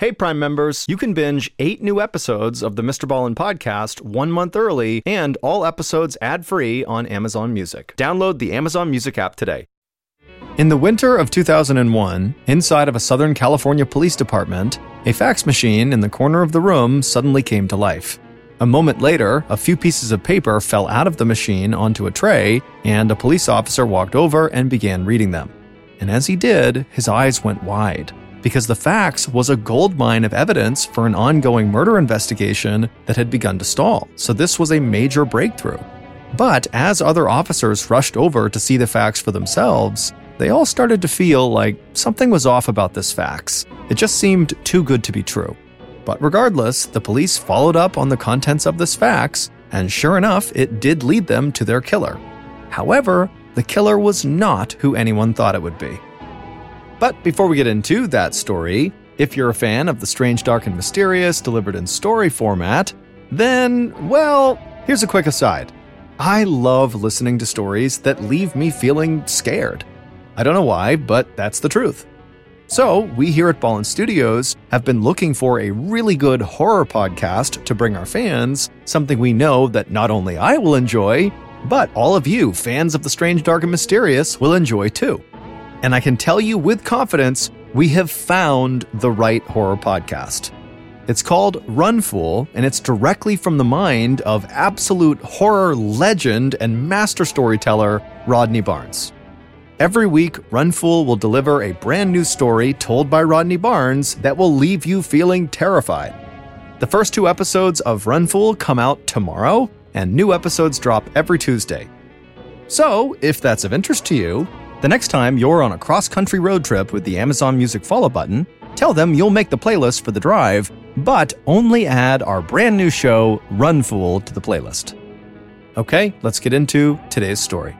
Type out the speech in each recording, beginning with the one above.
Hey, Prime members, you can binge eight new episodes of the Mr. Ballen podcast one month early and all episodes ad free on Amazon Music. Download the Amazon Music app today. In the winter of 2001, inside of a Southern California police department, a fax machine in the corner of the room suddenly came to life. A moment later, a few pieces of paper fell out of the machine onto a tray, and a police officer walked over and began reading them. And as he did, his eyes went wide because the fax was a goldmine of evidence for an ongoing murder investigation that had begun to stall. So this was a major breakthrough. But as other officers rushed over to see the fax for themselves, they all started to feel like something was off about this fax. It just seemed too good to be true. But regardless, the police followed up on the contents of this fax, and sure enough, it did lead them to their killer. However, the killer was not who anyone thought it would be. But before we get into that story, if you're a fan of the strange, dark, and mysterious delivered in story format, then, well, here's a quick aside. I love listening to stories that leave me feeling scared. I don't know why, but that's the truth. So, we here at Ballen Studios have been looking for a really good horror podcast to bring our fans, something we know that not only I will enjoy, but all of you, fans of the strange, dark, and mysterious, will enjoy too. And I can tell you with confidence, we have found the right horror podcast. It's called Run Fool, and it's directly from the mind of absolute horror legend and master storyteller Rodney Barnes. Every week, Run Fool will deliver a brand new story told by Rodney Barnes that will leave you feeling terrified. The first two episodes of Run Fool come out tomorrow, and new episodes drop every Tuesday. So, if that's of interest to you, the next time you're on a cross country road trip with the Amazon Music follow button, tell them you'll make the playlist for the drive, but only add our brand new show, Run Fool, to the playlist. Okay, let's get into today's story.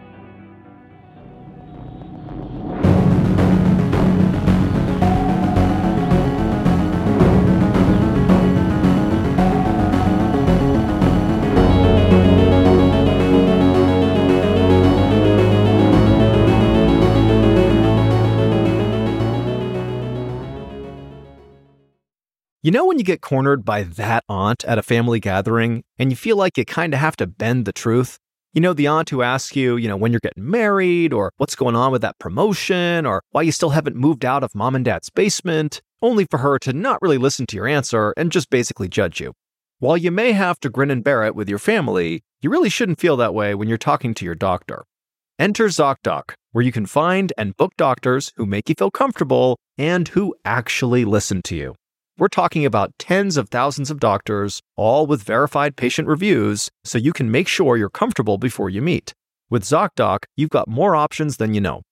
You know when you get cornered by that aunt at a family gathering and you feel like you kind of have to bend the truth? You know, the aunt who asks you, you know, when you're getting married or what's going on with that promotion or why you still haven't moved out of mom and dad's basement, only for her to not really listen to your answer and just basically judge you. While you may have to grin and bear it with your family, you really shouldn't feel that way when you're talking to your doctor. Enter ZocDoc, where you can find and book doctors who make you feel comfortable and who actually listen to you. We're talking about tens of thousands of doctors, all with verified patient reviews, so you can make sure you're comfortable before you meet. With ZocDoc, you've got more options than you know.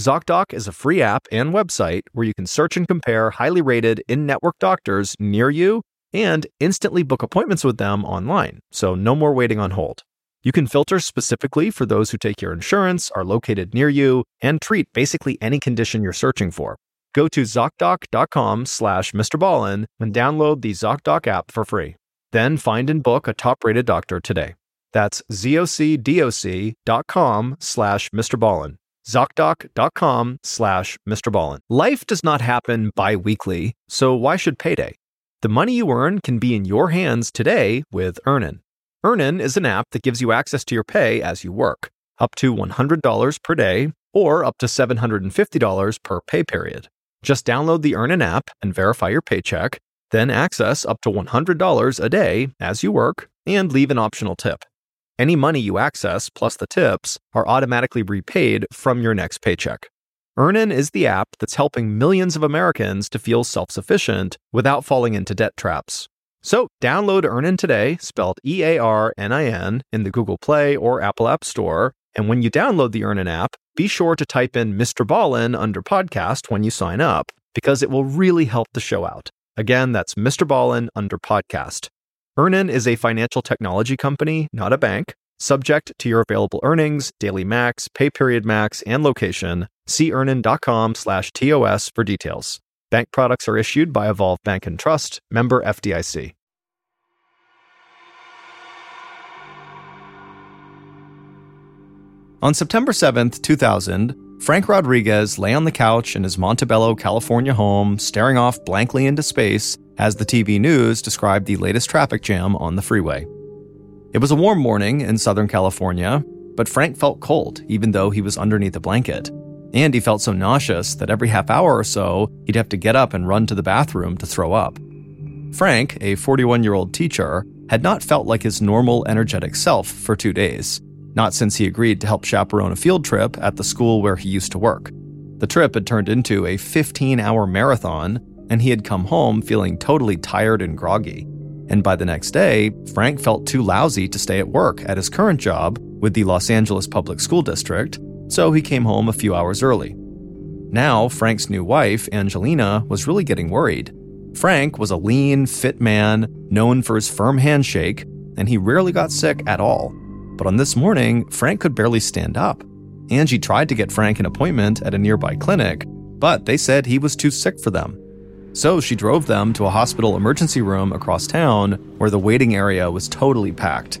ZocDoc is a free app and website where you can search and compare highly rated in network doctors near you and instantly book appointments with them online, so no more waiting on hold. You can filter specifically for those who take your insurance, are located near you, and treat basically any condition you're searching for. Go to ZocDoc.com slash Mr. Ballen and download the ZocDoc app for free. Then find and book a top-rated doctor today. That's ZocDoc.com slash Mr. Ballen. ZocDoc.com slash Mr. Ballen. Life does not happen bi-weekly, so why should payday? The money you earn can be in your hands today with Earnin. Earnin is an app that gives you access to your pay as you work, up to $100 per day or up to $750 per pay period. Just download the Earnin app and verify your paycheck, then access up to $100 a day as you work and leave an optional tip. Any money you access plus the tips are automatically repaid from your next paycheck. Earnin is the app that's helping millions of Americans to feel self sufficient without falling into debt traps. So download Earnin today, spelled E A R N I N, in the Google Play or Apple App Store. And when you download the Earnin app, be sure to type in Mr. Ballen under podcast when you sign up, because it will really help the show out. Again, that's Mr. Ballen under podcast. Earnin is a financial technology company, not a bank. Subject to your available earnings, daily max, pay period max, and location. See earnin.com slash TOS for details. Bank products are issued by Evolve Bank and Trust, member FDIC. On September 7th, 2000, Frank Rodriguez lay on the couch in his Montebello, California home, staring off blankly into space as the TV news described the latest traffic jam on the freeway. It was a warm morning in Southern California, but Frank felt cold even though he was underneath a blanket. And he felt so nauseous that every half hour or so, he'd have to get up and run to the bathroom to throw up. Frank, a 41 year old teacher, had not felt like his normal, energetic self for two days not since he agreed to help chaperone a field trip at the school where he used to work. The trip had turned into a 15 hour marathon, and he had come home feeling totally tired and groggy. And by the next day, Frank felt too lousy to stay at work at his current job with the Los Angeles Public School District, so he came home a few hours early. Now, Frank's new wife, Angelina, was really getting worried. Frank was a lean, fit man, known for his firm handshake, and he rarely got sick at all. But on this morning, Frank could barely stand up. Angie tried to get Frank an appointment at a nearby clinic, but they said he was too sick for them. So she drove them to a hospital emergency room across town where the waiting area was totally packed.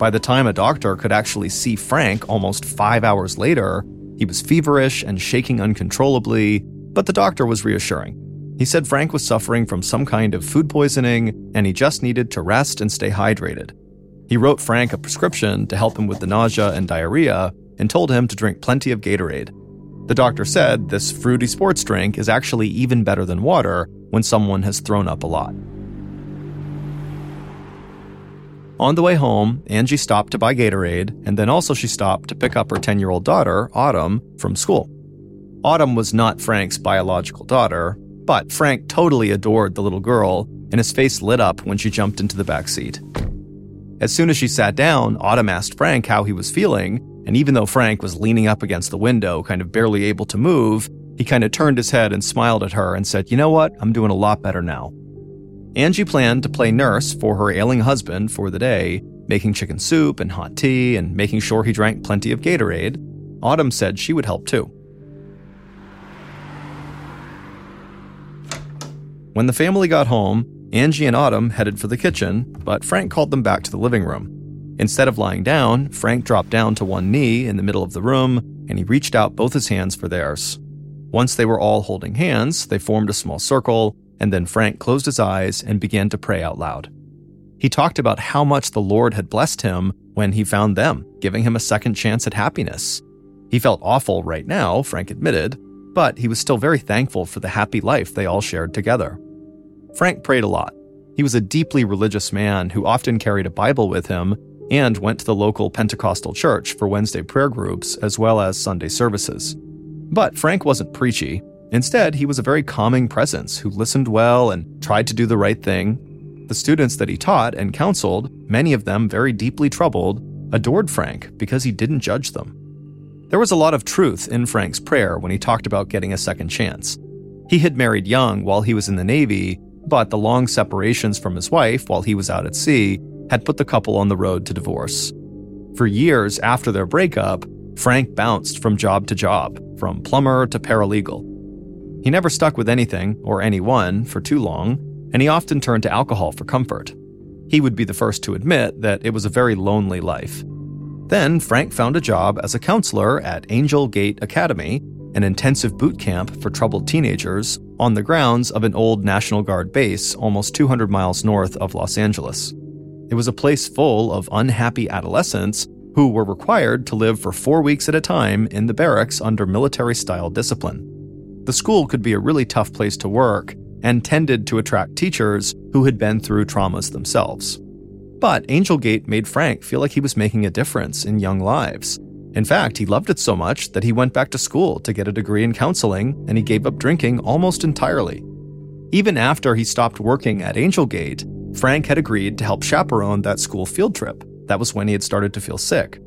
By the time a doctor could actually see Frank almost five hours later, he was feverish and shaking uncontrollably, but the doctor was reassuring. He said Frank was suffering from some kind of food poisoning and he just needed to rest and stay hydrated. He wrote Frank a prescription to help him with the nausea and diarrhea and told him to drink plenty of Gatorade. The doctor said this fruity sports drink is actually even better than water when someone has thrown up a lot. On the way home, Angie stopped to buy Gatorade, and then also she stopped to pick up her 10 year old daughter, Autumn, from school. Autumn was not Frank's biological daughter, but Frank totally adored the little girl, and his face lit up when she jumped into the back seat. As soon as she sat down, Autumn asked Frank how he was feeling, and even though Frank was leaning up against the window, kind of barely able to move, he kind of turned his head and smiled at her and said, You know what? I'm doing a lot better now. Angie planned to play nurse for her ailing husband for the day, making chicken soup and hot tea and making sure he drank plenty of Gatorade. Autumn said she would help too. When the family got home, Angie and Autumn headed for the kitchen, but Frank called them back to the living room. Instead of lying down, Frank dropped down to one knee in the middle of the room and he reached out both his hands for theirs. Once they were all holding hands, they formed a small circle, and then Frank closed his eyes and began to pray out loud. He talked about how much the Lord had blessed him when he found them, giving him a second chance at happiness. He felt awful right now, Frank admitted, but he was still very thankful for the happy life they all shared together. Frank prayed a lot. He was a deeply religious man who often carried a Bible with him and went to the local Pentecostal church for Wednesday prayer groups as well as Sunday services. But Frank wasn't preachy. Instead, he was a very calming presence who listened well and tried to do the right thing. The students that he taught and counseled, many of them very deeply troubled, adored Frank because he didn't judge them. There was a lot of truth in Frank's prayer when he talked about getting a second chance. He had married young while he was in the Navy but the long separations from his wife while he was out at sea had put the couple on the road to divorce. For years after their breakup, Frank bounced from job to job, from plumber to paralegal. He never stuck with anything or anyone for too long, and he often turned to alcohol for comfort. He would be the first to admit that it was a very lonely life. Then Frank found a job as a counselor at Angel Gate Academy, an intensive boot camp for troubled teenagers on the grounds of an old National Guard base almost 200 miles north of Los Angeles. It was a place full of unhappy adolescents who were required to live for four weeks at a time in the barracks under military style discipline. The school could be a really tough place to work and tended to attract teachers who had been through traumas themselves. But Angel Gate made Frank feel like he was making a difference in young lives in fact, he loved it so much that he went back to school to get a degree in counseling and he gave up drinking almost entirely. Even after he stopped working at Angel Gate, Frank had agreed to help chaperone that school field trip. That was when he had started to feel sick.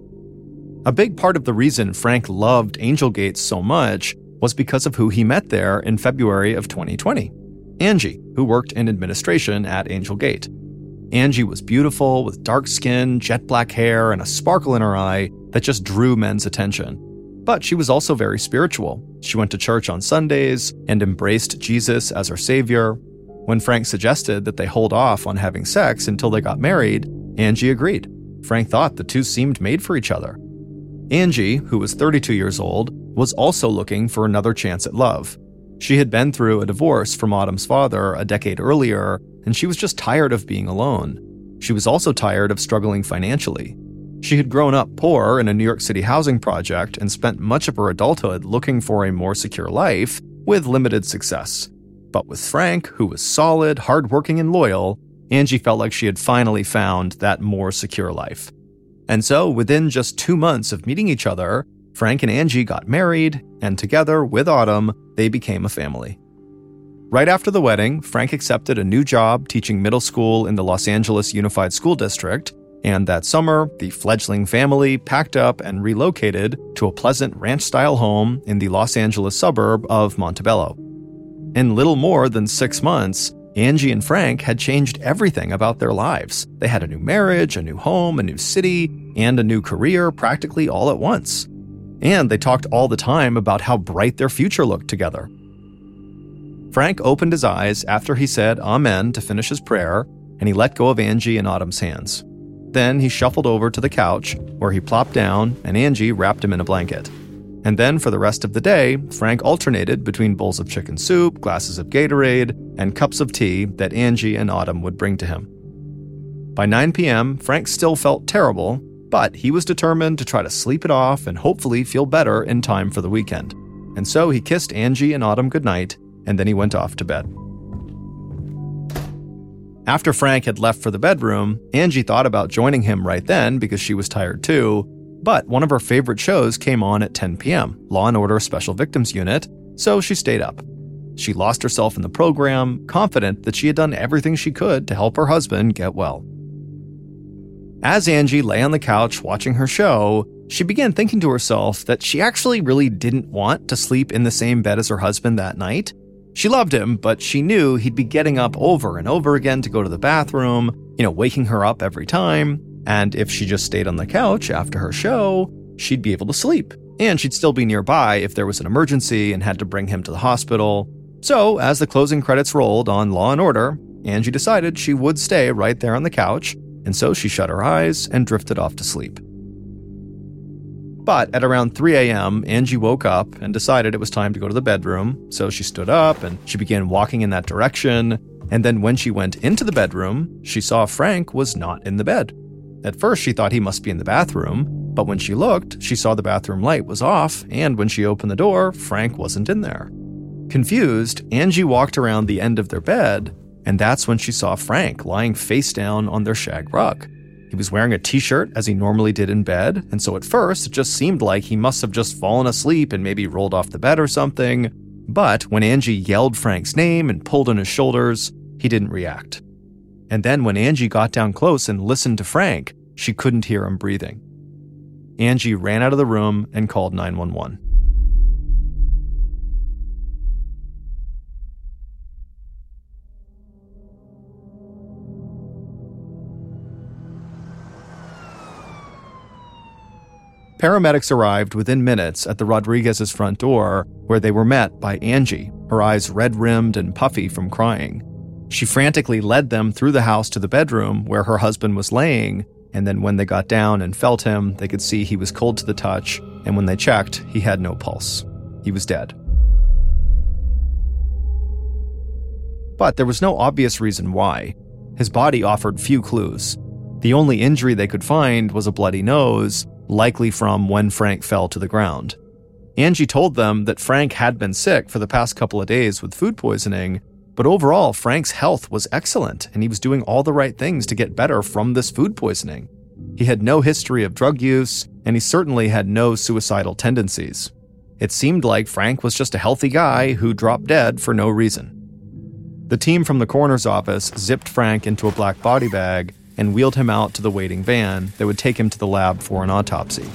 A big part of the reason Frank loved Angel Gate so much was because of who he met there in February of 2020 Angie, who worked in administration at Angel Gate. Angie was beautiful with dark skin, jet black hair, and a sparkle in her eye that just drew men's attention. But she was also very spiritual. She went to church on Sundays and embraced Jesus as her savior. When Frank suggested that they hold off on having sex until they got married, Angie agreed. Frank thought the two seemed made for each other. Angie, who was 32 years old, was also looking for another chance at love. She had been through a divorce from Autumn's father a decade earlier, and she was just tired of being alone. She was also tired of struggling financially. She had grown up poor in a New York City housing project and spent much of her adulthood looking for a more secure life, with limited success. But with Frank, who was solid, hardworking, and loyal, Angie felt like she had finally found that more secure life. And so, within just two months of meeting each other, Frank and Angie got married, and together with Autumn, they became a family. Right after the wedding, Frank accepted a new job teaching middle school in the Los Angeles Unified School District, and that summer, the fledgling family packed up and relocated to a pleasant ranch style home in the Los Angeles suburb of Montebello. In little more than six months, Angie and Frank had changed everything about their lives. They had a new marriage, a new home, a new city, and a new career practically all at once. And they talked all the time about how bright their future looked together. Frank opened his eyes after he said Amen to finish his prayer, and he let go of Angie and Autumn's hands. Then he shuffled over to the couch, where he plopped down, and Angie wrapped him in a blanket. And then for the rest of the day, Frank alternated between bowls of chicken soup, glasses of Gatorade, and cups of tea that Angie and Autumn would bring to him. By 9 p.m., Frank still felt terrible, but he was determined to try to sleep it off and hopefully feel better in time for the weekend. And so he kissed Angie and Autumn goodnight, and then he went off to bed. After Frank had left for the bedroom, Angie thought about joining him right then because she was tired too, but one of her favorite shows came on at 10 p.m., Law and Order Special Victims Unit, so she stayed up. She lost herself in the program, confident that she had done everything she could to help her husband get well. As Angie lay on the couch watching her show, she began thinking to herself that she actually really didn't want to sleep in the same bed as her husband that night. She loved him, but she knew he'd be getting up over and over again to go to the bathroom, you know, waking her up every time. And if she just stayed on the couch after her show, she'd be able to sleep. And she'd still be nearby if there was an emergency and had to bring him to the hospital. So, as the closing credits rolled on Law and Order, Angie decided she would stay right there on the couch and so she shut her eyes and drifted off to sleep. But at around 3 a.m., Angie woke up and decided it was time to go to the bedroom, so she stood up and she began walking in that direction. And then when she went into the bedroom, she saw Frank was not in the bed. At first, she thought he must be in the bathroom, but when she looked, she saw the bathroom light was off, and when she opened the door, Frank wasn't in there. Confused, Angie walked around the end of their bed and that's when she saw Frank lying face down on their shag rug. He was wearing a t shirt as he normally did in bed, and so at first it just seemed like he must have just fallen asleep and maybe rolled off the bed or something. But when Angie yelled Frank's name and pulled on his shoulders, he didn't react. And then when Angie got down close and listened to Frank, she couldn't hear him breathing. Angie ran out of the room and called 911. Paramedics arrived within minutes at the Rodriguez's front door, where they were met by Angie, her eyes red rimmed and puffy from crying. She frantically led them through the house to the bedroom where her husband was laying, and then when they got down and felt him, they could see he was cold to the touch, and when they checked, he had no pulse. He was dead. But there was no obvious reason why. His body offered few clues. The only injury they could find was a bloody nose, likely from when Frank fell to the ground. Angie told them that Frank had been sick for the past couple of days with food poisoning, but overall, Frank's health was excellent and he was doing all the right things to get better from this food poisoning. He had no history of drug use, and he certainly had no suicidal tendencies. It seemed like Frank was just a healthy guy who dropped dead for no reason. The team from the coroner's office zipped Frank into a black body bag and wheeled him out to the waiting van that would take him to the lab for an autopsy.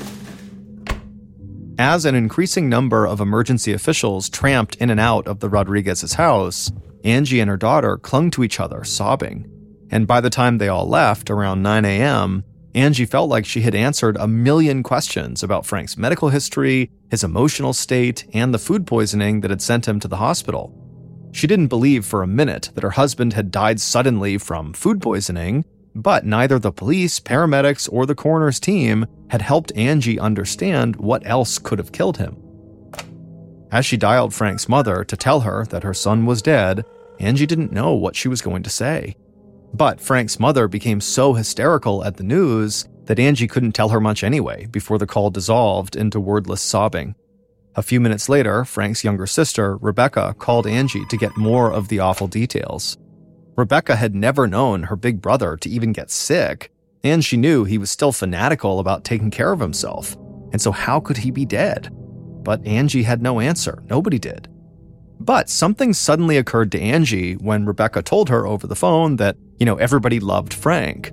As an increasing number of emergency officials tramped in and out of the Rodriguez's house, Angie and her daughter clung to each other, sobbing. And by the time they all left, around 9 a.m., Angie felt like she had answered a million questions about Frank's medical history, his emotional state, and the food poisoning that had sent him to the hospital. She didn't believe for a minute that her husband had died suddenly from food poisoning, but neither the police, paramedics, or the coroner's team had helped Angie understand what else could have killed him. As she dialed Frank's mother to tell her that her son was dead, Angie didn't know what she was going to say. But Frank's mother became so hysterical at the news that Angie couldn't tell her much anyway before the call dissolved into wordless sobbing. A few minutes later, Frank's younger sister, Rebecca, called Angie to get more of the awful details. Rebecca had never known her big brother to even get sick, and she knew he was still fanatical about taking care of himself. And so, how could he be dead? But Angie had no answer. Nobody did. But something suddenly occurred to Angie when Rebecca told her over the phone that, you know, everybody loved Frank.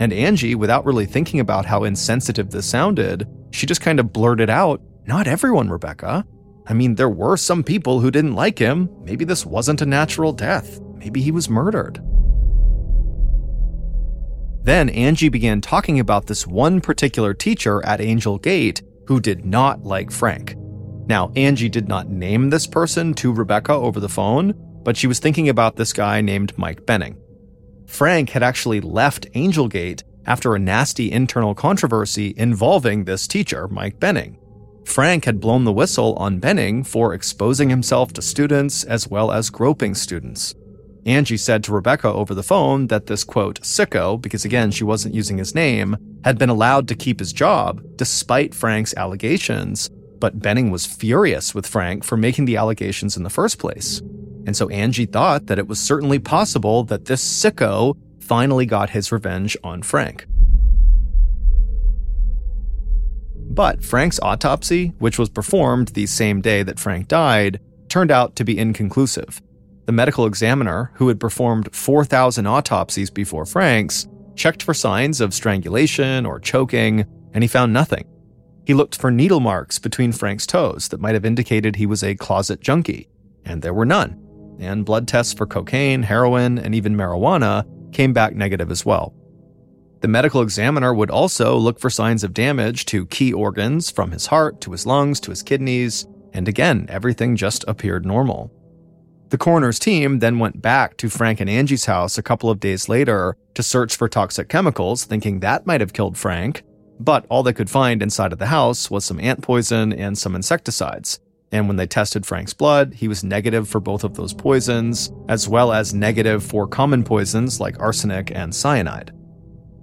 And Angie, without really thinking about how insensitive this sounded, she just kind of blurted out, Not everyone, Rebecca. I mean, there were some people who didn't like him. Maybe this wasn't a natural death. Maybe he was murdered. Then Angie began talking about this one particular teacher at Angel Gate who did not like Frank. Now, Angie did not name this person to Rebecca over the phone, but she was thinking about this guy named Mike Benning. Frank had actually left Angel Gate after a nasty internal controversy involving this teacher, Mike Benning. Frank had blown the whistle on Benning for exposing himself to students as well as groping students. Angie said to Rebecca over the phone that this quote, sicko, because again, she wasn't using his name, had been allowed to keep his job despite Frank's allegations. But Benning was furious with Frank for making the allegations in the first place. And so Angie thought that it was certainly possible that this sicko finally got his revenge on Frank. But Frank's autopsy, which was performed the same day that Frank died, turned out to be inconclusive. The medical examiner, who had performed 4,000 autopsies before Frank's, checked for signs of strangulation or choking, and he found nothing. He looked for needle marks between Frank's toes that might have indicated he was a closet junkie, and there were none. And blood tests for cocaine, heroin, and even marijuana came back negative as well. The medical examiner would also look for signs of damage to key organs from his heart to his lungs to his kidneys, and again, everything just appeared normal. The coroner's team then went back to Frank and Angie's house a couple of days later to search for toxic chemicals, thinking that might have killed Frank. But all they could find inside of the house was some ant poison and some insecticides. And when they tested Frank's blood, he was negative for both of those poisons, as well as negative for common poisons like arsenic and cyanide.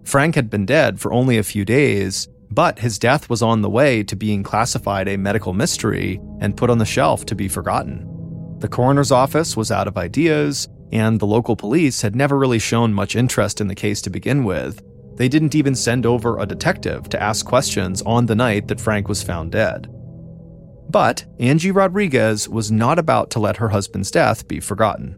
Frank had been dead for only a few days, but his death was on the way to being classified a medical mystery and put on the shelf to be forgotten. The coroner's office was out of ideas, and the local police had never really shown much interest in the case to begin with. They didn't even send over a detective to ask questions on the night that Frank was found dead. But Angie Rodriguez was not about to let her husband's death be forgotten.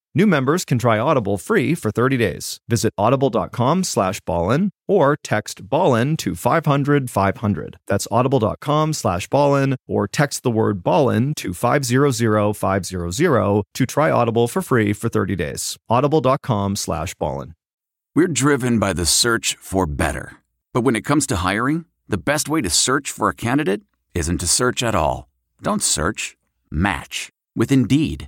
New members can try Audible free for 30 days. Visit audible.com slash Ballen or text Ballen to 500 500. That's audible.com slash Ballen or text the word Ballen to 500 500 to try Audible for free for 30 days. audible.com slash Ballen. We're driven by the search for better. But when it comes to hiring, the best way to search for a candidate isn't to search at all. Don't search, match with Indeed.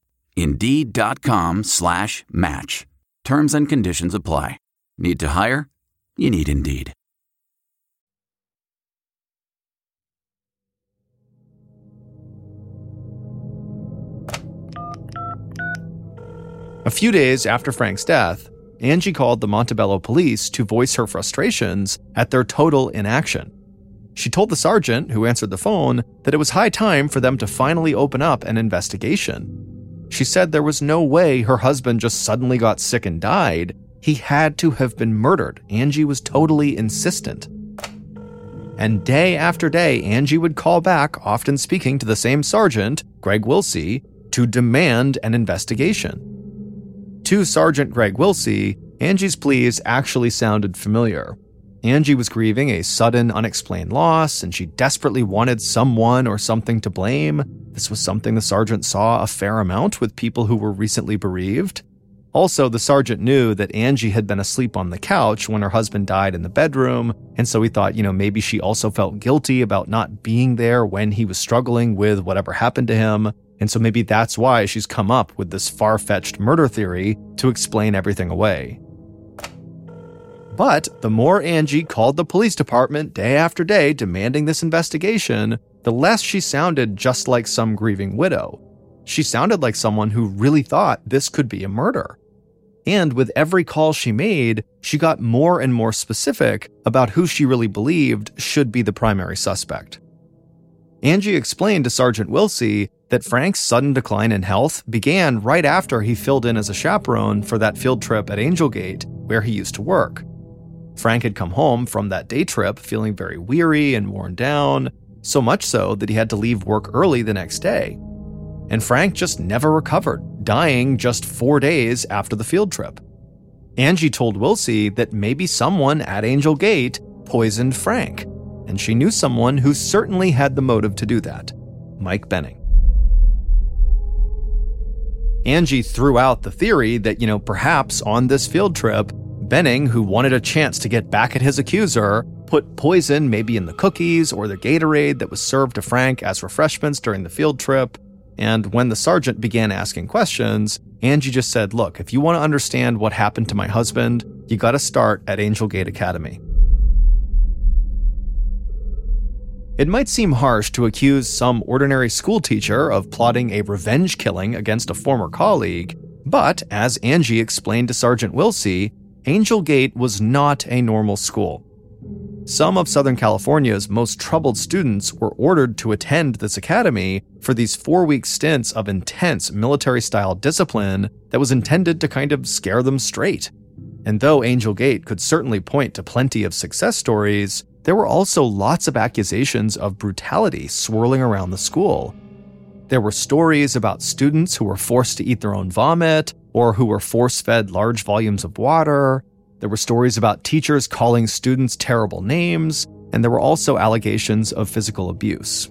Indeed.com slash match. Terms and conditions apply. Need to hire? You need Indeed. A few days after Frank's death, Angie called the Montebello police to voice her frustrations at their total inaction. She told the sergeant who answered the phone that it was high time for them to finally open up an investigation. She said there was no way her husband just suddenly got sick and died. He had to have been murdered. Angie was totally insistent. And day after day, Angie would call back, often speaking to the same sergeant, Greg Wilsey, to demand an investigation. To Sergeant Greg Wilsey, Angie's pleas actually sounded familiar. Angie was grieving a sudden, unexplained loss, and she desperately wanted someone or something to blame. This was something the sergeant saw a fair amount with people who were recently bereaved. Also, the sergeant knew that Angie had been asleep on the couch when her husband died in the bedroom, and so he thought, you know, maybe she also felt guilty about not being there when he was struggling with whatever happened to him. And so maybe that's why she's come up with this far fetched murder theory to explain everything away. But the more Angie called the police department day after day demanding this investigation, the less she sounded just like some grieving widow. She sounded like someone who really thought this could be a murder. And with every call she made, she got more and more specific about who she really believed should be the primary suspect. Angie explained to Sergeant Wilsey that Frank's sudden decline in health began right after he filled in as a chaperone for that field trip at Angel Gate, where he used to work. Frank had come home from that day trip feeling very weary and worn down, so much so that he had to leave work early the next day. And Frank just never recovered, dying just four days after the field trip. Angie told Wilsey that maybe someone at Angel Gate poisoned Frank, and she knew someone who certainly had the motive to do that Mike Benning. Angie threw out the theory that, you know, perhaps on this field trip, Benning, who wanted a chance to get back at his accuser, put poison maybe in the cookies or the Gatorade that was served to Frank as refreshments during the field trip. And when the sergeant began asking questions, Angie just said, Look, if you want to understand what happened to my husband, you got to start at Angel Gate Academy. It might seem harsh to accuse some ordinary schoolteacher of plotting a revenge killing against a former colleague, but as Angie explained to Sergeant Wilsey, Angel Gate was not a normal school. Some of Southern California's most troubled students were ordered to attend this academy for these four week stints of intense military style discipline that was intended to kind of scare them straight. And though Angel Gate could certainly point to plenty of success stories, there were also lots of accusations of brutality swirling around the school. There were stories about students who were forced to eat their own vomit, or who were force fed large volumes of water. There were stories about teachers calling students terrible names, and there were also allegations of physical abuse.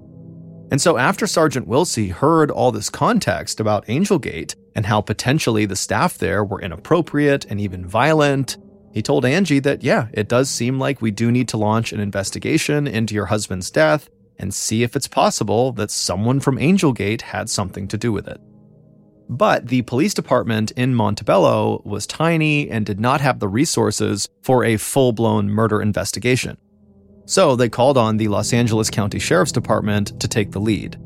And so, after Sergeant Wilsey heard all this context about Angelgate and how potentially the staff there were inappropriate and even violent, he told Angie that, yeah, it does seem like we do need to launch an investigation into your husband's death and see if it's possible that someone from Angelgate had something to do with it. But the police department in Montebello was tiny and did not have the resources for a full blown murder investigation. So they called on the Los Angeles County Sheriff's Department to take the lead.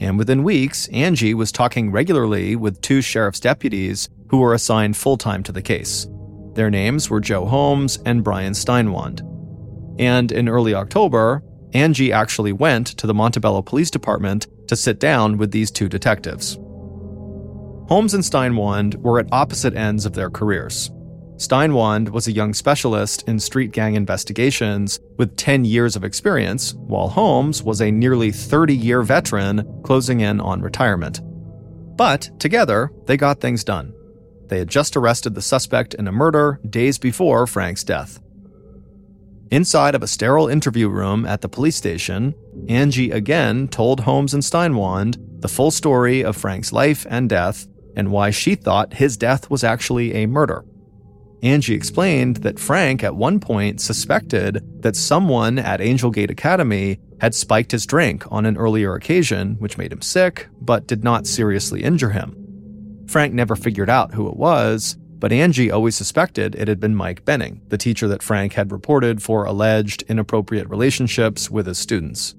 And within weeks, Angie was talking regularly with two sheriff's deputies who were assigned full time to the case. Their names were Joe Holmes and Brian Steinwand. And in early October, Angie actually went to the Montebello Police Department to sit down with these two detectives. Holmes and Steinwand were at opposite ends of their careers. Steinwand was a young specialist in street gang investigations with 10 years of experience, while Holmes was a nearly 30 year veteran closing in on retirement. But together, they got things done. They had just arrested the suspect in a murder days before Frank's death. Inside of a sterile interview room at the police station, Angie again told Holmes and Steinwand the full story of Frank's life and death and why she thought his death was actually a murder. Angie explained that Frank at one point suspected that someone at Angel Gate Academy had spiked his drink on an earlier occasion, which made him sick, but did not seriously injure him. Frank never figured out who it was, but Angie always suspected it had been Mike Benning, the teacher that Frank had reported for alleged inappropriate relationships with his students.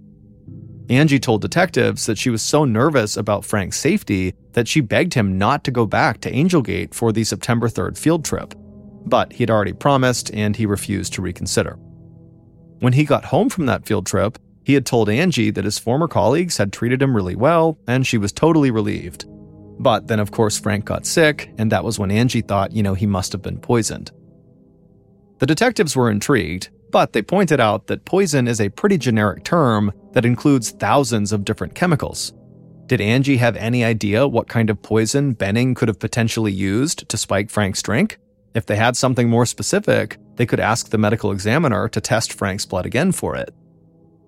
Angie told detectives that she was so nervous about Frank's safety that she begged him not to go back to Angelgate for the September 3rd field trip. But he'd already promised and he refused to reconsider. When he got home from that field trip, he had told Angie that his former colleagues had treated him really well, and she was totally relieved. But then, of course, Frank got sick, and that was when Angie thought, you know, he must have been poisoned. The detectives were intrigued, but they pointed out that poison is a pretty generic term that includes thousands of different chemicals. Did Angie have any idea what kind of poison Benning could have potentially used to spike Frank's drink? If they had something more specific, they could ask the medical examiner to test Frank's blood again for it.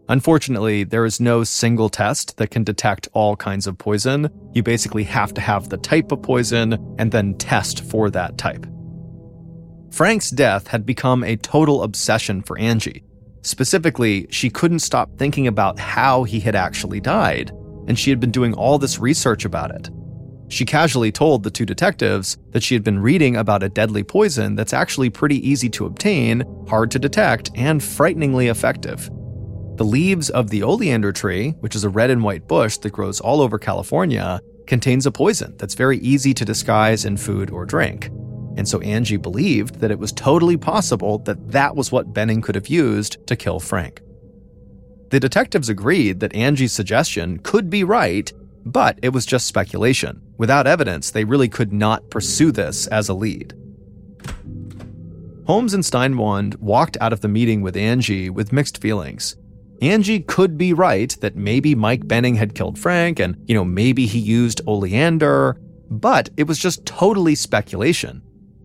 Unfortunately, there is no single test that can detect all kinds of poison. You basically have to have the type of poison and then test for that type. Frank's death had become a total obsession for Angie. Specifically, she couldn't stop thinking about how he had actually died, and she had been doing all this research about it. She casually told the two detectives that she had been reading about a deadly poison that's actually pretty easy to obtain, hard to detect, and frighteningly effective. The leaves of the oleander tree, which is a red and white bush that grows all over California, contains a poison that's very easy to disguise in food or drink. And so Angie believed that it was totally possible that that was what Benning could have used to kill Frank. The detectives agreed that Angie's suggestion could be right, but it was just speculation. Without evidence, they really could not pursue this as a lead. Holmes and Steinwand walked out of the meeting with Angie with mixed feelings. Angie could be right that maybe Mike Benning had killed Frank and, you know, maybe he used oleander, but it was just totally speculation.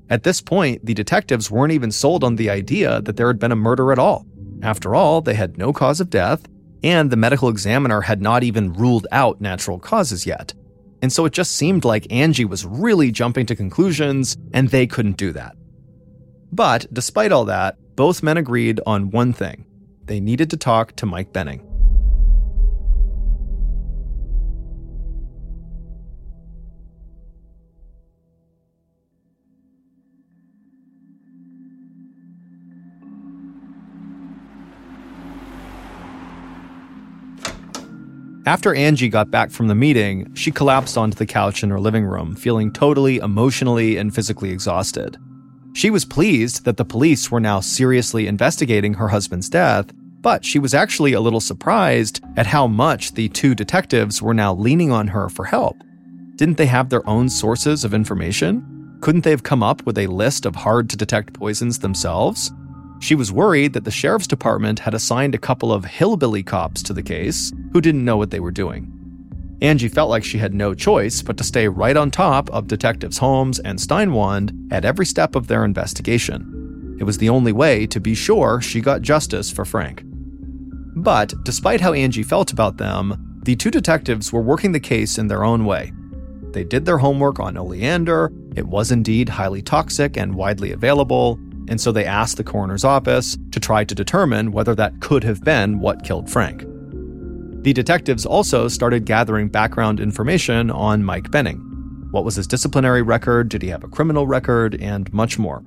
At this point, the detectives weren't even sold on the idea that there had been a murder at all. After all, they had no cause of death, and the medical examiner had not even ruled out natural causes yet. And so it just seemed like Angie was really jumping to conclusions, and they couldn't do that. But despite all that, both men agreed on one thing they needed to talk to Mike Benning. After Angie got back from the meeting, she collapsed onto the couch in her living room, feeling totally emotionally and physically exhausted. She was pleased that the police were now seriously investigating her husband's death, but she was actually a little surprised at how much the two detectives were now leaning on her for help. Didn't they have their own sources of information? Couldn't they have come up with a list of hard to detect poisons themselves? She was worried that the sheriff's department had assigned a couple of hillbilly cops to the case who didn't know what they were doing. Angie felt like she had no choice but to stay right on top of Detectives Holmes and Steinwand at every step of their investigation. It was the only way to be sure she got justice for Frank. But despite how Angie felt about them, the two detectives were working the case in their own way. They did their homework on oleander, it was indeed highly toxic and widely available, and so they asked the coroner's office to try to determine whether that could have been what killed Frank. The detectives also started gathering background information on Mike Benning. What was his disciplinary record? Did he have a criminal record? And much more.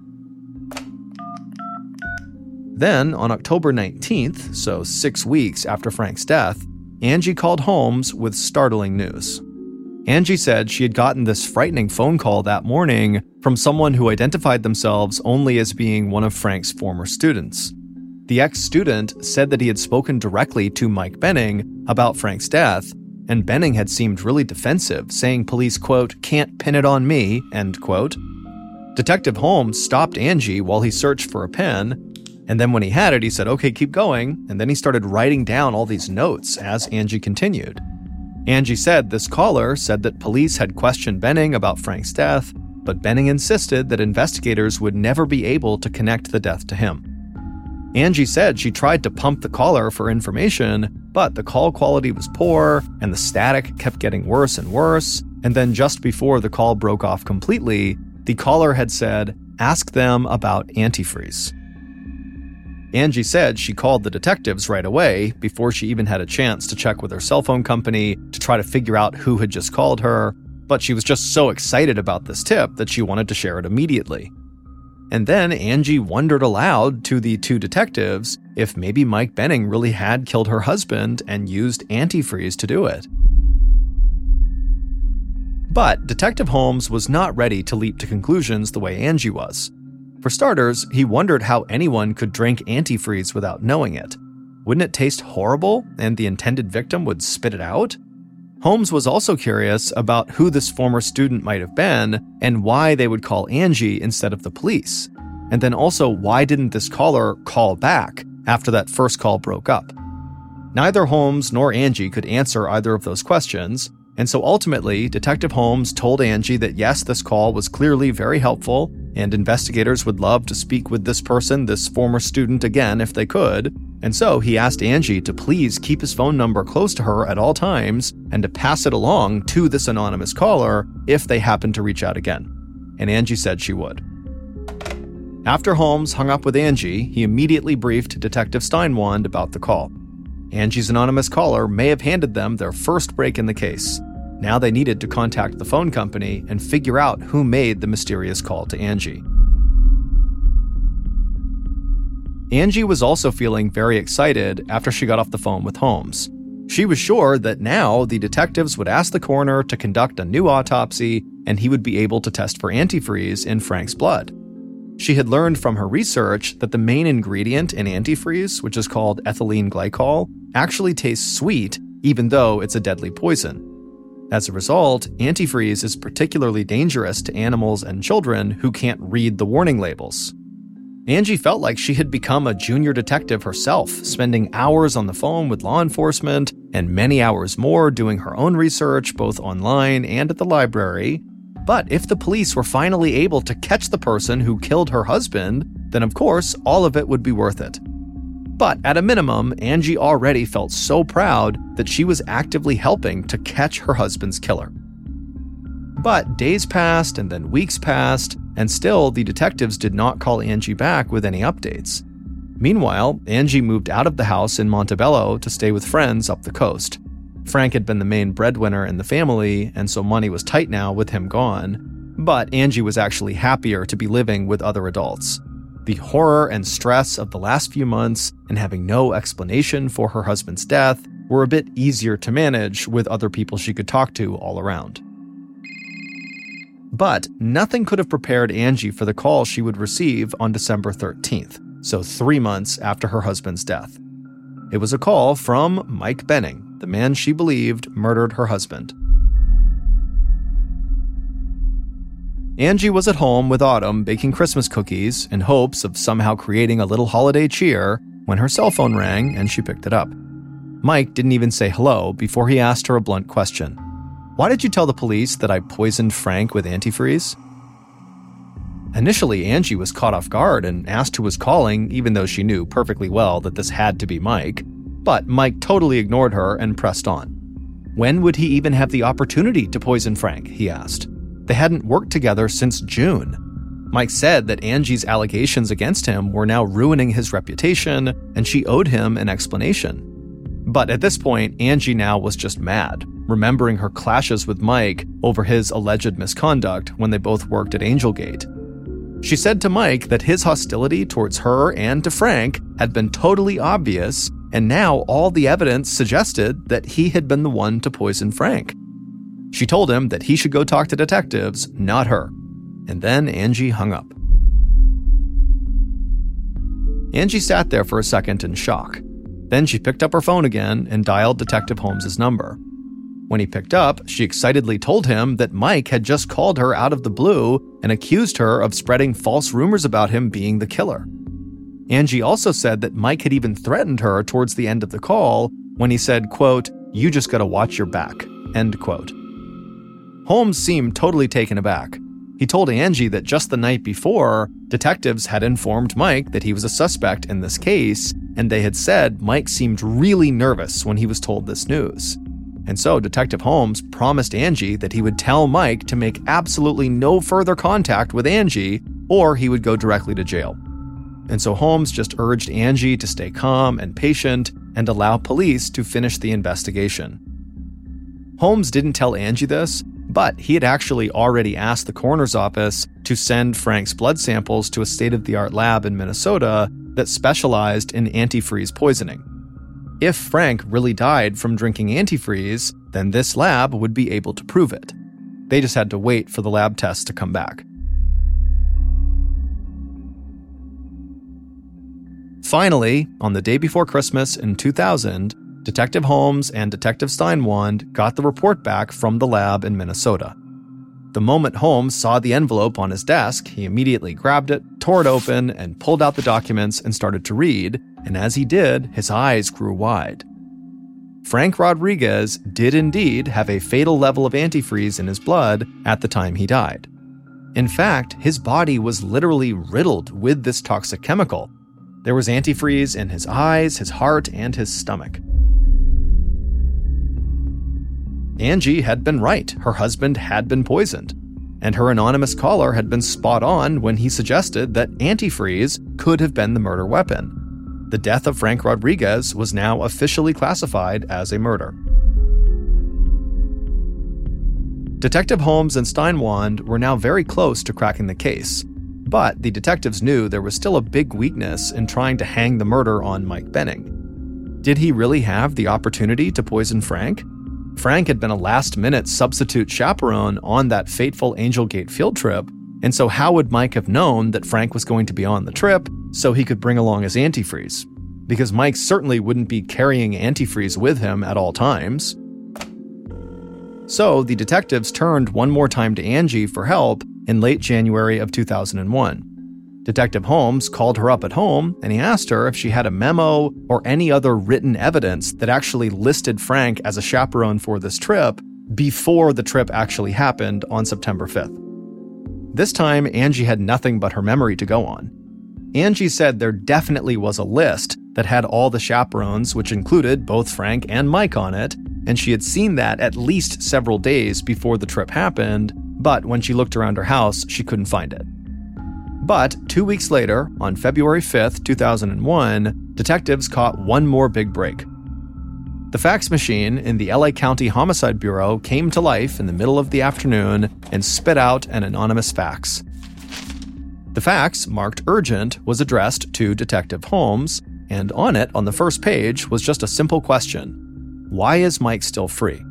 Then, on October 19th, so six weeks after Frank's death, Angie called Holmes with startling news. Angie said she had gotten this frightening phone call that morning from someone who identified themselves only as being one of Frank's former students. The ex student said that he had spoken directly to Mike Benning about Frank's death, and Benning had seemed really defensive, saying police, quote, can't pin it on me, end quote. Detective Holmes stopped Angie while he searched for a pen, and then when he had it, he said, okay, keep going, and then he started writing down all these notes as Angie continued. Angie said this caller said that police had questioned Benning about Frank's death, but Benning insisted that investigators would never be able to connect the death to him. Angie said she tried to pump the caller for information, but the call quality was poor and the static kept getting worse and worse. And then, just before the call broke off completely, the caller had said, Ask them about antifreeze. Angie said she called the detectives right away before she even had a chance to check with her cell phone company to try to figure out who had just called her. but she was just so excited about this tip that she wanted to share it immediately. And then Angie wondered aloud to the two detectives if maybe Mike Benning really had killed her husband and used antifreeze to do it. But Detective Holmes was not ready to leap to conclusions the way Angie was. For starters, he wondered how anyone could drink antifreeze without knowing it. Wouldn't it taste horrible and the intended victim would spit it out? Holmes was also curious about who this former student might have been and why they would call Angie instead of the police. And then also, why didn't this caller call back after that first call broke up? Neither Holmes nor Angie could answer either of those questions, and so ultimately, Detective Holmes told Angie that yes, this call was clearly very helpful, and investigators would love to speak with this person, this former student, again if they could, and so he asked Angie to please keep his phone number close to her at all times and to pass it along to this anonymous caller if they happened to reach out again. And Angie said she would. After Holmes hung up with Angie, he immediately briefed Detective Steinwand about the call. Angie's anonymous caller may have handed them their first break in the case. Now they needed to contact the phone company and figure out who made the mysterious call to Angie. Angie was also feeling very excited after she got off the phone with Holmes. She was sure that now the detectives would ask the coroner to conduct a new autopsy and he would be able to test for antifreeze in Frank's blood. She had learned from her research that the main ingredient in antifreeze, which is called ethylene glycol, actually tastes sweet even though it's a deadly poison. As a result, antifreeze is particularly dangerous to animals and children who can't read the warning labels. Angie felt like she had become a junior detective herself, spending hours on the phone with law enforcement and many hours more doing her own research, both online and at the library. But if the police were finally able to catch the person who killed her husband, then of course all of it would be worth it. But at a minimum, Angie already felt so proud that she was actively helping to catch her husband's killer. But days passed and then weeks passed, and still the detectives did not call Angie back with any updates. Meanwhile, Angie moved out of the house in Montebello to stay with friends up the coast. Frank had been the main breadwinner in the family, and so money was tight now with him gone. But Angie was actually happier to be living with other adults. The horror and stress of the last few months and having no explanation for her husband's death were a bit easier to manage with other people she could talk to all around. But nothing could have prepared Angie for the call she would receive on December 13th, so three months after her husband's death. It was a call from Mike Benning, the man she believed murdered her husband. Angie was at home with Autumn baking Christmas cookies in hopes of somehow creating a little holiday cheer when her cell phone rang and she picked it up. Mike didn't even say hello before he asked her a blunt question why did you tell the police that I poisoned Frank with antifreeze? Initially, Angie was caught off guard and asked who was calling, even though she knew perfectly well that this had to be Mike. But Mike totally ignored her and pressed on. When would he even have the opportunity to poison Frank? he asked. They hadn't worked together since June. Mike said that Angie's allegations against him were now ruining his reputation, and she owed him an explanation. But at this point, Angie now was just mad, remembering her clashes with Mike over his alleged misconduct when they both worked at Angelgate. She said to Mike that his hostility towards her and to Frank had been totally obvious, and now all the evidence suggested that he had been the one to poison Frank. She told him that he should go talk to detectives, not her. And then Angie hung up. Angie sat there for a second in shock. Then she picked up her phone again and dialed Detective Holmes's number. When he picked up, she excitedly told him that Mike had just called her out of the blue and accused her of spreading false rumors about him being the killer. Angie also said that Mike had even threatened her towards the end of the call when he said, quote, "You just got to watch your back." End quote. Holmes seemed totally taken aback. He told Angie that just the night before, detectives had informed Mike that he was a suspect in this case, and they had said Mike seemed really nervous when he was told this news. And so Detective Holmes promised Angie that he would tell Mike to make absolutely no further contact with Angie or he would go directly to jail. And so Holmes just urged Angie to stay calm and patient and allow police to finish the investigation. Holmes didn't tell Angie this, But he had actually already asked the coroner's office to send Frank's blood samples to a state of the art lab in Minnesota that specialized in antifreeze poisoning. If Frank really died from drinking antifreeze, then this lab would be able to prove it. They just had to wait for the lab tests to come back. Finally, on the day before Christmas in 2000, Detective Holmes and Detective Steinwand got the report back from the lab in Minnesota. The moment Holmes saw the envelope on his desk, he immediately grabbed it, tore it open, and pulled out the documents and started to read, and as he did, his eyes grew wide. Frank Rodriguez did indeed have a fatal level of antifreeze in his blood at the time he died. In fact, his body was literally riddled with this toxic chemical. There was antifreeze in his eyes, his heart, and his stomach. Angie had been right. Her husband had been poisoned. And her anonymous caller had been spot on when he suggested that antifreeze could have been the murder weapon. The death of Frank Rodriguez was now officially classified as a murder. Detective Holmes and Steinwand were now very close to cracking the case, but the detectives knew there was still a big weakness in trying to hang the murder on Mike Benning. Did he really have the opportunity to poison Frank? Frank had been a last minute substitute chaperone on that fateful Angel Gate field trip, and so how would Mike have known that Frank was going to be on the trip so he could bring along his antifreeze? Because Mike certainly wouldn't be carrying antifreeze with him at all times. So the detectives turned one more time to Angie for help in late January of 2001. Detective Holmes called her up at home and he asked her if she had a memo or any other written evidence that actually listed Frank as a chaperone for this trip before the trip actually happened on September 5th. This time, Angie had nothing but her memory to go on. Angie said there definitely was a list that had all the chaperones, which included both Frank and Mike on it, and she had seen that at least several days before the trip happened, but when she looked around her house, she couldn't find it. But two weeks later, on February 5th, 2001, detectives caught one more big break. The fax machine in the LA County Homicide Bureau came to life in the middle of the afternoon and spit out an anonymous fax. The fax, marked urgent, was addressed to Detective Holmes, and on it, on the first page, was just a simple question Why is Mike still free?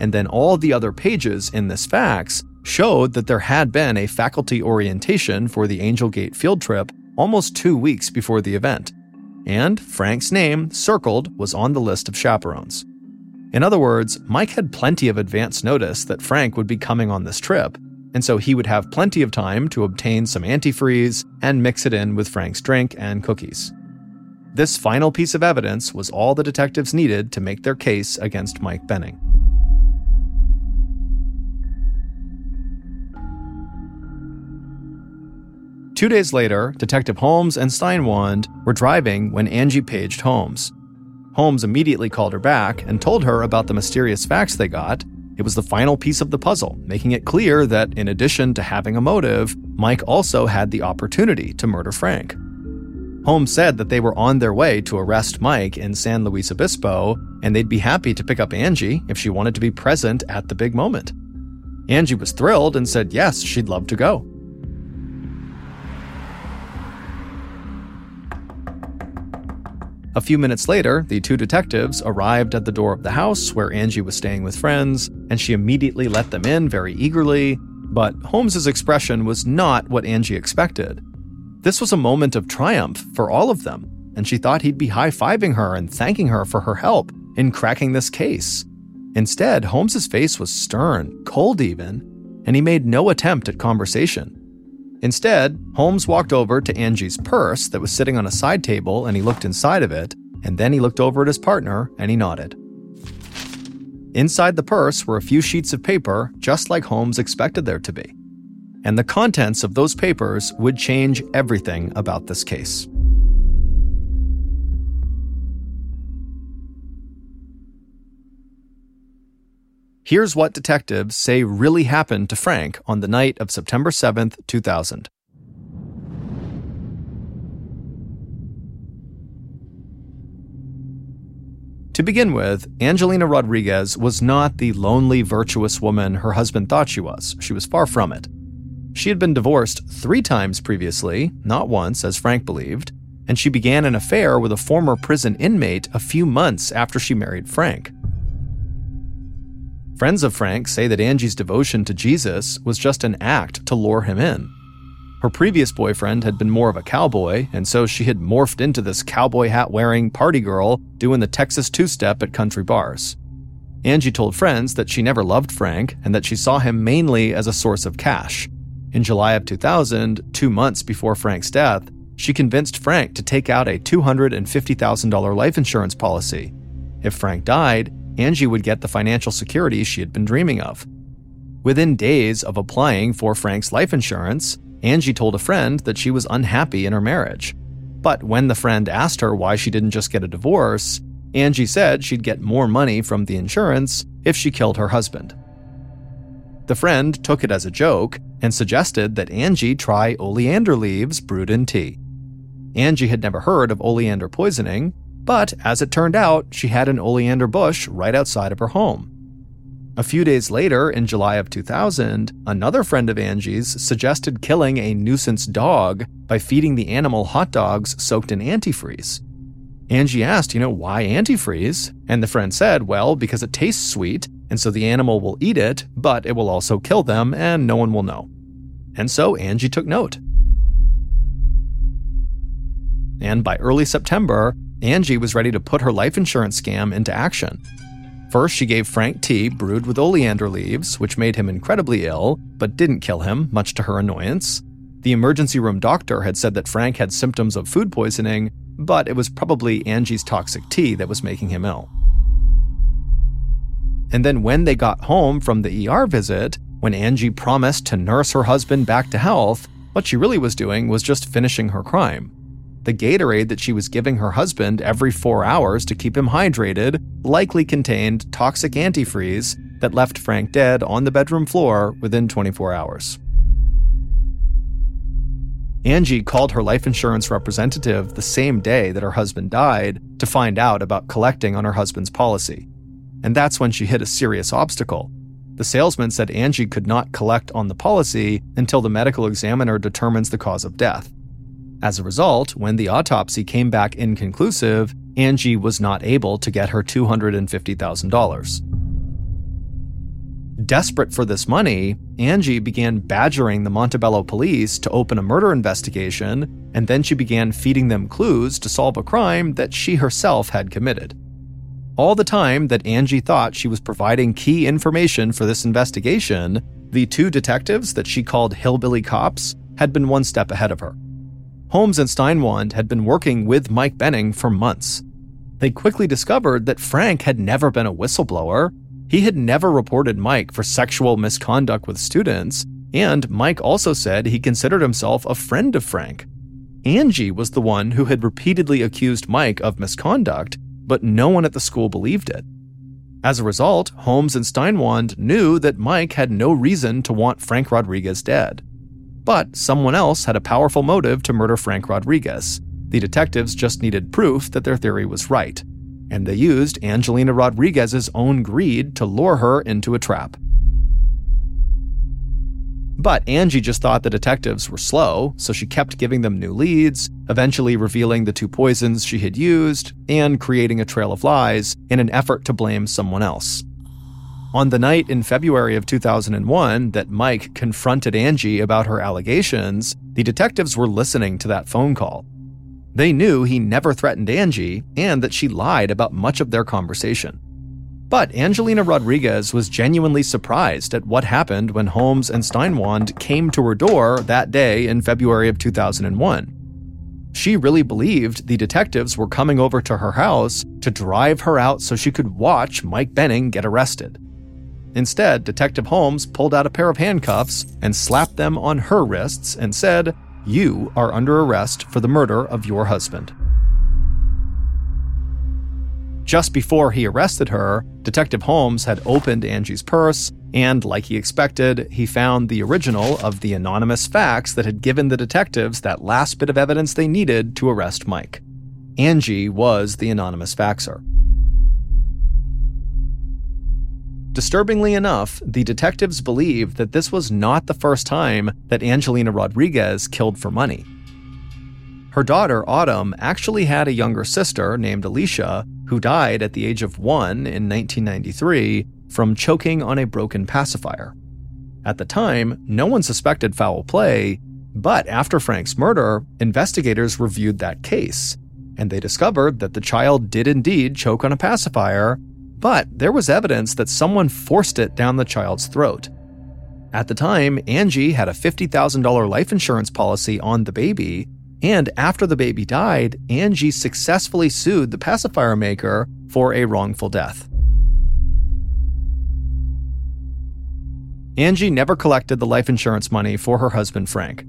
And then all the other pages in this fax showed that there had been a faculty orientation for the Angel Gate field trip almost two weeks before the event, and Frank's name, circled, was on the list of chaperones. In other words, Mike had plenty of advance notice that Frank would be coming on this trip, and so he would have plenty of time to obtain some antifreeze and mix it in with Frank's drink and cookies. This final piece of evidence was all the detectives needed to make their case against Mike Benning. Two days later, Detective Holmes and Steinwand were driving when Angie paged Holmes. Holmes immediately called her back and told her about the mysterious fax they got. It was the final piece of the puzzle, making it clear that in addition to having a motive, Mike also had the opportunity to murder Frank. Holmes said that they were on their way to arrest Mike in San Luis Obispo, and they'd be happy to pick up Angie if she wanted to be present at the big moment. Angie was thrilled and said yes, she'd love to go. A few minutes later, the two detectives arrived at the door of the house where Angie was staying with friends, and she immediately let them in very eagerly. But Holmes's expression was not what Angie expected. This was a moment of triumph for all of them, and she thought he'd be high fiving her and thanking her for her help in cracking this case. Instead, Holmes's face was stern, cold even, and he made no attempt at conversation. Instead, Holmes walked over to Angie's purse that was sitting on a side table and he looked inside of it, and then he looked over at his partner and he nodded. Inside the purse were a few sheets of paper, just like Holmes expected there to be. And the contents of those papers would change everything about this case. Here's what detectives say really happened to Frank on the night of September 7th, 2000. To begin with, Angelina Rodriguez was not the lonely, virtuous woman her husband thought she was. She was far from it. She had been divorced three times previously, not once, as Frank believed, and she began an affair with a former prison inmate a few months after she married Frank. Friends of Frank say that Angie's devotion to Jesus was just an act to lure him in. Her previous boyfriend had been more of a cowboy, and so she had morphed into this cowboy hat wearing party girl doing the Texas two step at country bars. Angie told friends that she never loved Frank and that she saw him mainly as a source of cash. In July of 2000, two months before Frank's death, she convinced Frank to take out a $250,000 life insurance policy. If Frank died, Angie would get the financial security she had been dreaming of. Within days of applying for Frank's life insurance, Angie told a friend that she was unhappy in her marriage. But when the friend asked her why she didn't just get a divorce, Angie said she'd get more money from the insurance if she killed her husband. The friend took it as a joke and suggested that Angie try oleander leaves brewed in tea. Angie had never heard of oleander poisoning, but as it turned out, she had an oleander bush right outside of her home. A few days later, in July of 2000, another friend of Angie's suggested killing a nuisance dog by feeding the animal hot dogs soaked in antifreeze. Angie asked, you know, why antifreeze? And the friend said, well, because it tastes sweet, and so the animal will eat it, but it will also kill them, and no one will know. And so Angie took note. And by early September, Angie was ready to put her life insurance scam into action. First, she gave Frank tea brewed with oleander leaves, which made him incredibly ill, but didn't kill him, much to her annoyance. The emergency room doctor had said that Frank had symptoms of food poisoning, but it was probably Angie's toxic tea that was making him ill. And then when they got home from the ER visit, when Angie promised to nurse her husband back to health, what she really was doing was just finishing her crime. The Gatorade that she was giving her husband every four hours to keep him hydrated likely contained toxic antifreeze that left Frank dead on the bedroom floor within 24 hours. Angie called her life insurance representative the same day that her husband died to find out about collecting on her husband's policy. And that's when she hit a serious obstacle. The salesman said Angie could not collect on the policy until the medical examiner determines the cause of death. As a result, when the autopsy came back inconclusive, Angie was not able to get her $250,000. Desperate for this money, Angie began badgering the Montebello police to open a murder investigation, and then she began feeding them clues to solve a crime that she herself had committed. All the time that Angie thought she was providing key information for this investigation, the two detectives that she called hillbilly cops had been one step ahead of her. Holmes and Steinwand had been working with Mike Benning for months. They quickly discovered that Frank had never been a whistleblower. He had never reported Mike for sexual misconduct with students, and Mike also said he considered himself a friend of Frank. Angie was the one who had repeatedly accused Mike of misconduct, but no one at the school believed it. As a result, Holmes and Steinwand knew that Mike had no reason to want Frank Rodriguez dead. But someone else had a powerful motive to murder Frank Rodriguez. The detectives just needed proof that their theory was right. And they used Angelina Rodriguez's own greed to lure her into a trap. But Angie just thought the detectives were slow, so she kept giving them new leads, eventually revealing the two poisons she had used, and creating a trail of lies in an effort to blame someone else. On the night in February of 2001 that Mike confronted Angie about her allegations, the detectives were listening to that phone call. They knew he never threatened Angie and that she lied about much of their conversation. But Angelina Rodriguez was genuinely surprised at what happened when Holmes and Steinwand came to her door that day in February of 2001. She really believed the detectives were coming over to her house to drive her out so she could watch Mike Benning get arrested. Instead, Detective Holmes pulled out a pair of handcuffs and slapped them on her wrists and said, You are under arrest for the murder of your husband. Just before he arrested her, Detective Holmes had opened Angie's purse, and like he expected, he found the original of the anonymous fax that had given the detectives that last bit of evidence they needed to arrest Mike. Angie was the anonymous faxer. Disturbingly enough, the detectives believe that this was not the first time that Angelina Rodriguez killed for money. Her daughter, Autumn, actually had a younger sister named Alicia who died at the age of one in 1993 from choking on a broken pacifier. At the time, no one suspected foul play, but after Frank's murder, investigators reviewed that case, and they discovered that the child did indeed choke on a pacifier, but there was evidence that someone forced it down the child's throat. At the time, Angie had a $50,000 life insurance policy on the baby, and after the baby died, Angie successfully sued the pacifier maker for a wrongful death. Angie never collected the life insurance money for her husband Frank.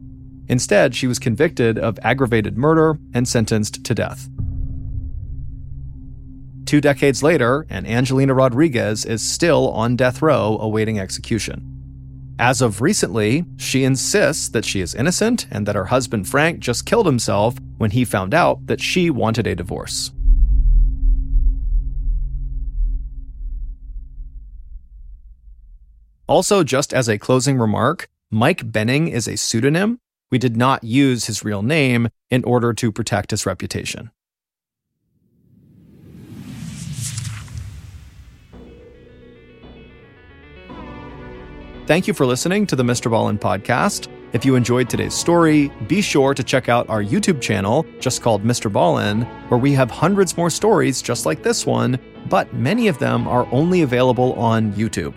Instead, she was convicted of aggravated murder and sentenced to death. Two decades later, and Angelina Rodriguez is still on death row awaiting execution. As of recently, she insists that she is innocent and that her husband Frank just killed himself when he found out that she wanted a divorce. Also, just as a closing remark, Mike Benning is a pseudonym. We did not use his real name in order to protect his reputation. Thank you for listening to the Mr. Ballen podcast. If you enjoyed today's story, be sure to check out our YouTube channel, just called Mr. Ballen, where we have hundreds more stories just like this one, but many of them are only available on YouTube.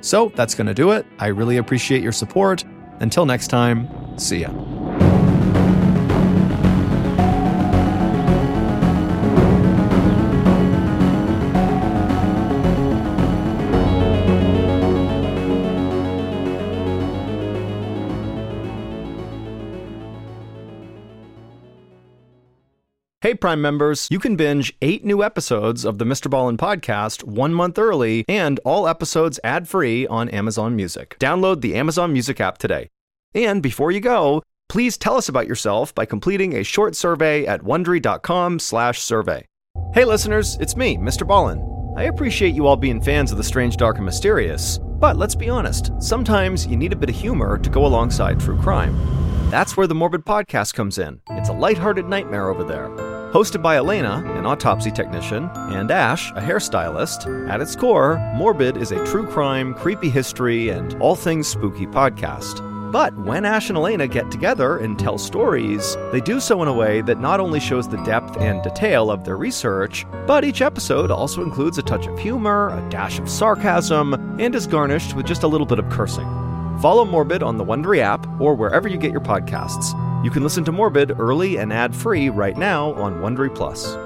So that's going to do it. I really appreciate your support. Until next time, see ya. Hey, Prime members, you can binge eight new episodes of the Mr. Ballen podcast one month early and all episodes ad free on Amazon Music. Download the Amazon Music app today. And before you go, please tell us about yourself by completing a short survey at slash survey Hey, listeners, it's me, Mr. Ballen. I appreciate you all being fans of the strange, dark, and mysterious, but let's be honest, sometimes you need a bit of humor to go alongside true crime. That's where the Morbid Podcast comes in. It's a lighthearted nightmare over there. Hosted by Alaina, an autopsy technician, and Ash, a hairstylist, at its core, Morbid is a true crime, creepy history, and all things spooky podcast. But when Ash and Alaina get together and tell stories, they do so in a way that not only shows the depth and detail of their research, but each episode also includes a touch of humor, a dash of sarcasm, and is garnished with just a little bit of cursing. Follow Morbid on the Wondery app or wherever you get your podcasts. You can listen to Morbid early and ad free right now on Wondery Plus.